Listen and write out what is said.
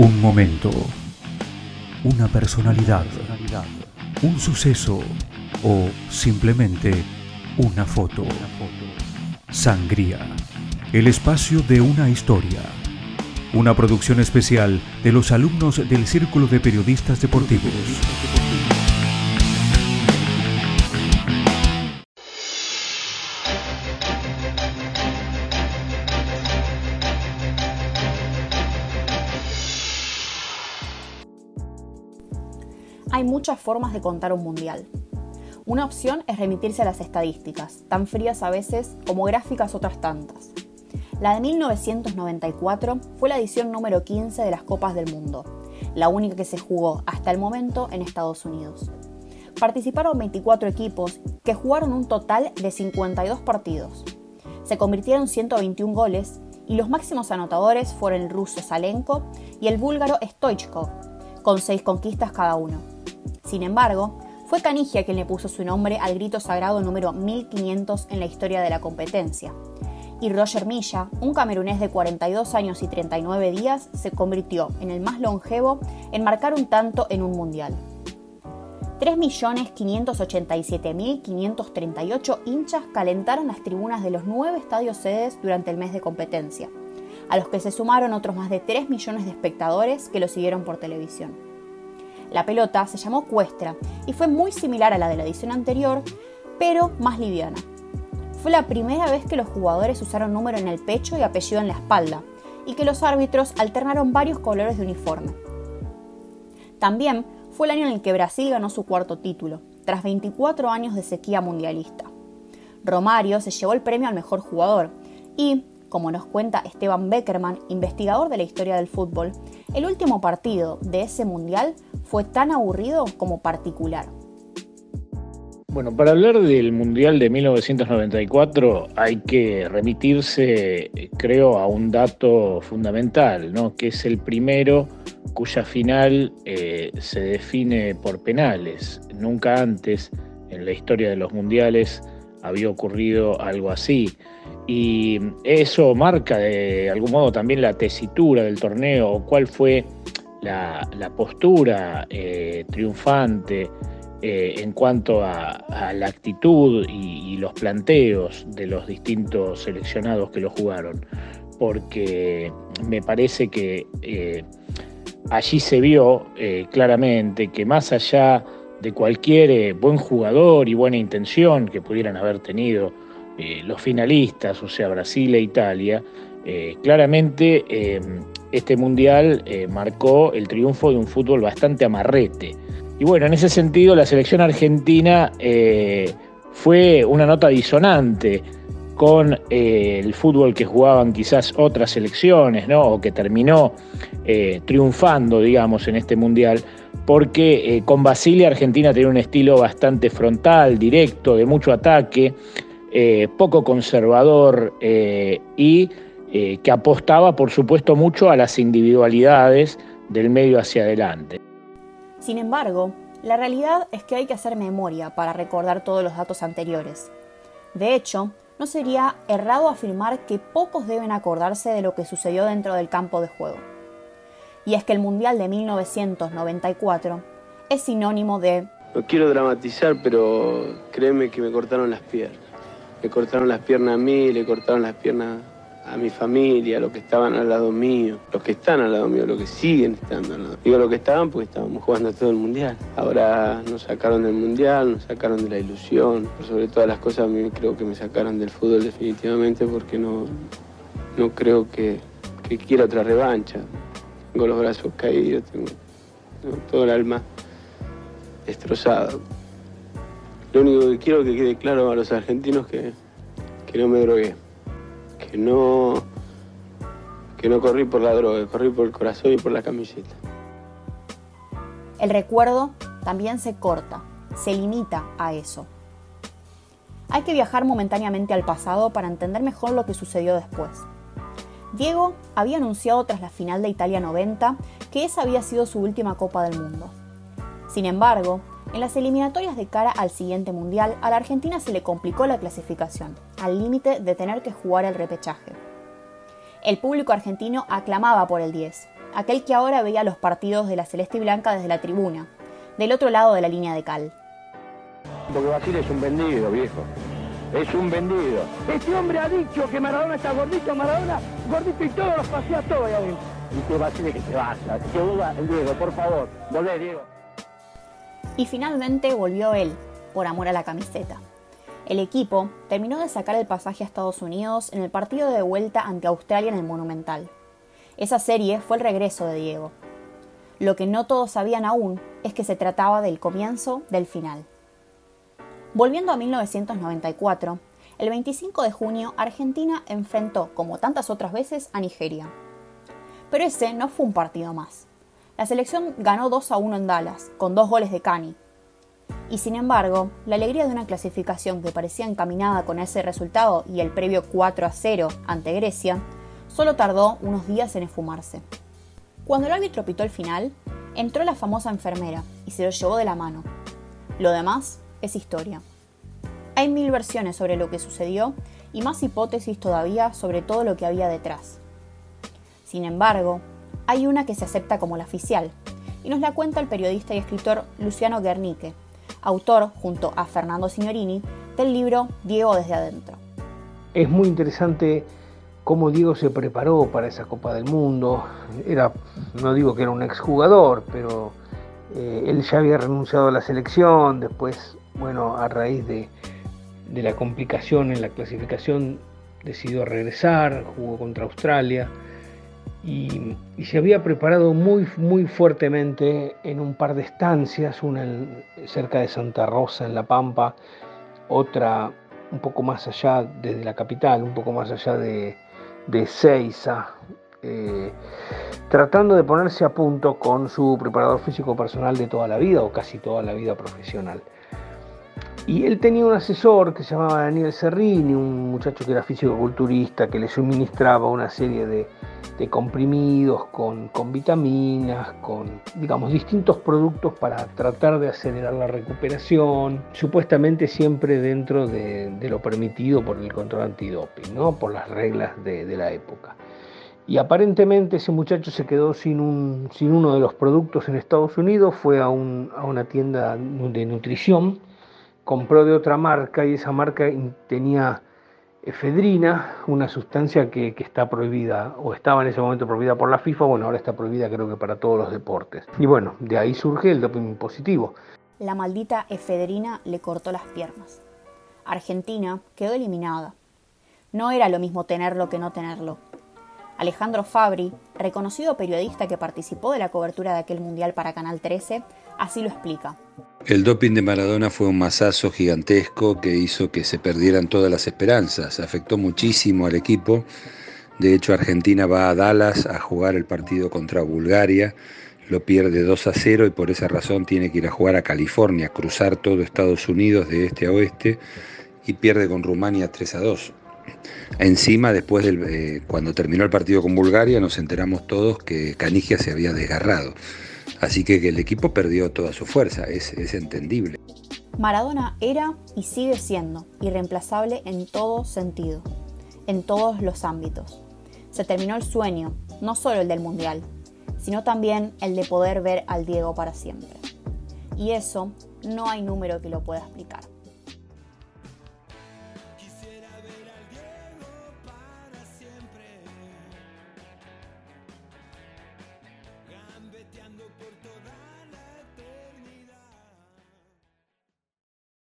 Un momento, una personalidad, un suceso o simplemente una foto. Sangría, el espacio de una historia. Una producción especial de los alumnos del Círculo de Periodistas Deportivos. Hay muchas formas de contar un mundial. Una opción es remitirse a las estadísticas, tan frías a veces como gráficas otras tantas. La de 1994 fue la edición número 15 de las Copas del Mundo, la única que se jugó hasta el momento en Estados Unidos. Participaron 24 equipos que jugaron un total de 52 partidos. Se convirtieron 121 goles y los máximos anotadores fueron el ruso Salenko y el búlgaro Stoichkov, con 6 conquistas cada uno. Sin embargo, fue Canigia quien le puso su nombre al grito sagrado número 1500 en la historia de la competencia. Y Roger Milla, un camerunés de 42 años y 39 días, se convirtió en el más longevo en marcar un tanto en un mundial. 3.587.538 hinchas calentaron las tribunas de los nueve estadios sedes durante el mes de competencia, a los que se sumaron otros más de 3 millones de espectadores que lo siguieron por televisión. La pelota se llamó Cuestra y fue muy similar a la de la edición anterior, pero más liviana. Fue la primera vez que los jugadores usaron número en el pecho y apellido en la espalda, y que los árbitros alternaron varios colores de uniforme. También fue el año en el que Brasil ganó su cuarto título, tras 24 años de sequía mundialista. Romario se llevó el premio al mejor jugador y, como nos cuenta Esteban Beckerman, investigador de la historia del fútbol, el último partido de ese mundial fue tan aburrido como particular. Bueno, para hablar del Mundial de 1994 hay que remitirse, creo, a un dato fundamental, ¿no? que es el primero cuya final eh, se define por penales. Nunca antes en la historia de los mundiales había ocurrido algo así. Y eso marca de algún modo también la tesitura del torneo, cuál fue la, postura eh, triunfante eh, en cuanto a, la actitud y, los planteos de los distintos seleccionados que lo jugaron, porque me parece que eh, allí se vio claramente que más allá de cualquier buen jugador y buena intención que pudieran haber tenido los finalistas, o sea, Brasil e Italia, claramente este mundial eh, marcó el triunfo de un fútbol bastante amarrete. Y bueno, en ese sentido la selección argentina eh, fue una nota disonante con eh, el fútbol que jugaban quizás otras selecciones, ¿no? O que terminó triunfando, digamos, en este mundial, porque con Basile Argentina tenía un estilo bastante frontal, directo, de mucho ataque, poco conservador y eh, que apostaba, por supuesto, mucho a las individualidades del medio hacia adelante. Sin embargo, la realidad es que hay que hacer memoria para recordar todos los datos anteriores. De hecho, no sería errado afirmar que pocos deben acordarse de lo que sucedió dentro del campo de juego. Y es que el Mundial de 1994 es sinónimo de... No quiero dramatizar, pero créeme que me cortaron las piernas. Me cortaron las piernas a mí, le cortaron las piernas a mi familia, a los que estaban al lado mío, los que están al lado mío, los que siguen estando al lado. Digo los que estaban porque estábamos jugando todo el mundial. Ahora nos sacaron del mundial, nos sacaron de la ilusión. Sobre todas las cosas, a mí creo que me sacaron del fútbol definitivamente porque no, no creo que, que quiera otra revancha. Tengo los brazos caídos, tengo, todo el alma destrozado. Lo único que quiero que quede claro a los argentinos que, que no me drogué que no, que no corrí por la droga, corrí por el corazón y por la camiseta. El recuerdo también se corta, se limita a eso. Hay que viajar momentáneamente al pasado para entender mejor lo que sucedió después. Diego había anunciado tras la final de Italia 90 que esa había sido su última Copa del Mundo. Sin embargo, en las eliminatorias de cara al siguiente Mundial, a la Argentina se le complicó la clasificación, al límite de tener que jugar el repechaje. El público argentino aclamaba por el 10, aquel que ahora veía los partidos de la Celeste y Blanca desde la tribuna, del otro lado de la línea de cal. Porque Basile es un vendido, viejo. Es un vendido. Este hombre ha dicho que Maradona está gordito, Maradona gordito y todos los pasea todo ahí adentro. Y que Basile que se vaya. Que Diego, por favor. Volvé, Diego. Y finalmente volvió él, por amor a la camiseta. El equipo terminó de sacar el pasaje a Estados Unidos en el partido de vuelta ante Australia en el Monumental. Esa serie fue el regreso de Diego. Lo que no todos sabían aún es que se trataba del comienzo del final. Volviendo a 1994, el 25 de junio Argentina enfrentó, como tantas otras veces, a Nigeria. Pero ese no fue un partido más. La selección ganó 2 a 1 en Dallas, con dos goles de Cani. Y sin embargo, la alegría de una clasificación que parecía encaminada con ese resultado y el previo 4 a 0 ante Grecia, solo tardó unos días en esfumarse. Cuando el árbitro pitó el final, entró la famosa enfermera y se lo llevó de la mano. Lo demás es historia. Hay mil versiones sobre lo que sucedió y más hipótesis todavía sobre todo lo que había detrás. Sin embargo, hay una que se acepta como la oficial, y nos la cuenta el periodista y escritor Luciano Guernique, autor, junto a Fernando Signorini, del libro Diego desde adentro. Es muy interesante cómo Diego se preparó para esa Copa del Mundo. Era, no digo que era un exjugador, pero eh, él ya había renunciado a la selección, después, bueno, a raíz de, de la complicación en la clasificación, decidió regresar, jugó contra Australia y, se había preparado muy, muy fuertemente en un par de estancias, una cerca de Santa Rosa, en La Pampa, otra un poco más allá desde la capital, un poco más allá de, de eh, tratando de ponerse a punto con su preparador físico personal de toda la vida o casi toda la vida profesional. Y él tenía un asesor que se llamaba Daniel Serrini, un muchacho que era físico-culturista, que le suministraba una serie de, comprimidos con, vitaminas, con, digamos, distintos productos para tratar de acelerar la recuperación, supuestamente siempre dentro de, lo permitido por el control antidoping, ¿no? por las reglas de, la época. Y aparentemente ese muchacho se quedó sin, uno de los productos en Estados Unidos, fue a una tienda de nutrición, compró de otra marca y esa marca tenía efedrina, una sustancia que, está prohibida o estaba en ese momento prohibida por la FIFA, bueno, ahora está prohibida creo que para todos los deportes. Y bueno, de ahí surge el doping positivo. La maldita efedrina le cortó las piernas. Argentina quedó eliminada. No era lo mismo tenerlo que no tenerlo. Alejandro Fabri, reconocido periodista que participó de la cobertura de aquel mundial para Canal 13, así lo explica. El doping de Maradona fue un masazo gigantesco que hizo que se perdieran todas las esperanzas, afectó muchísimo al equipo. De hecho, Argentina va a Dallas a jugar el partido contra Bulgaria, lo pierde 2 a 0 y por esa razón tiene que ir a jugar a California, cruzar todo Estados Unidos de este a oeste y pierde con Rumania 3 a 2. Encima, después del, eh, cuando terminó el partido con Bulgaria, nos enteramos todos que Canigia se había desgarrado. Así que, el equipo perdió toda su fuerza, es, es entendible. Maradona era y sigue siendo irreemplazable en todo sentido, en todos los ámbitos. Se terminó el sueño, no solo el del Mundial, sino también el de poder ver al Diego para siempre. Y eso no hay número que lo pueda explicar.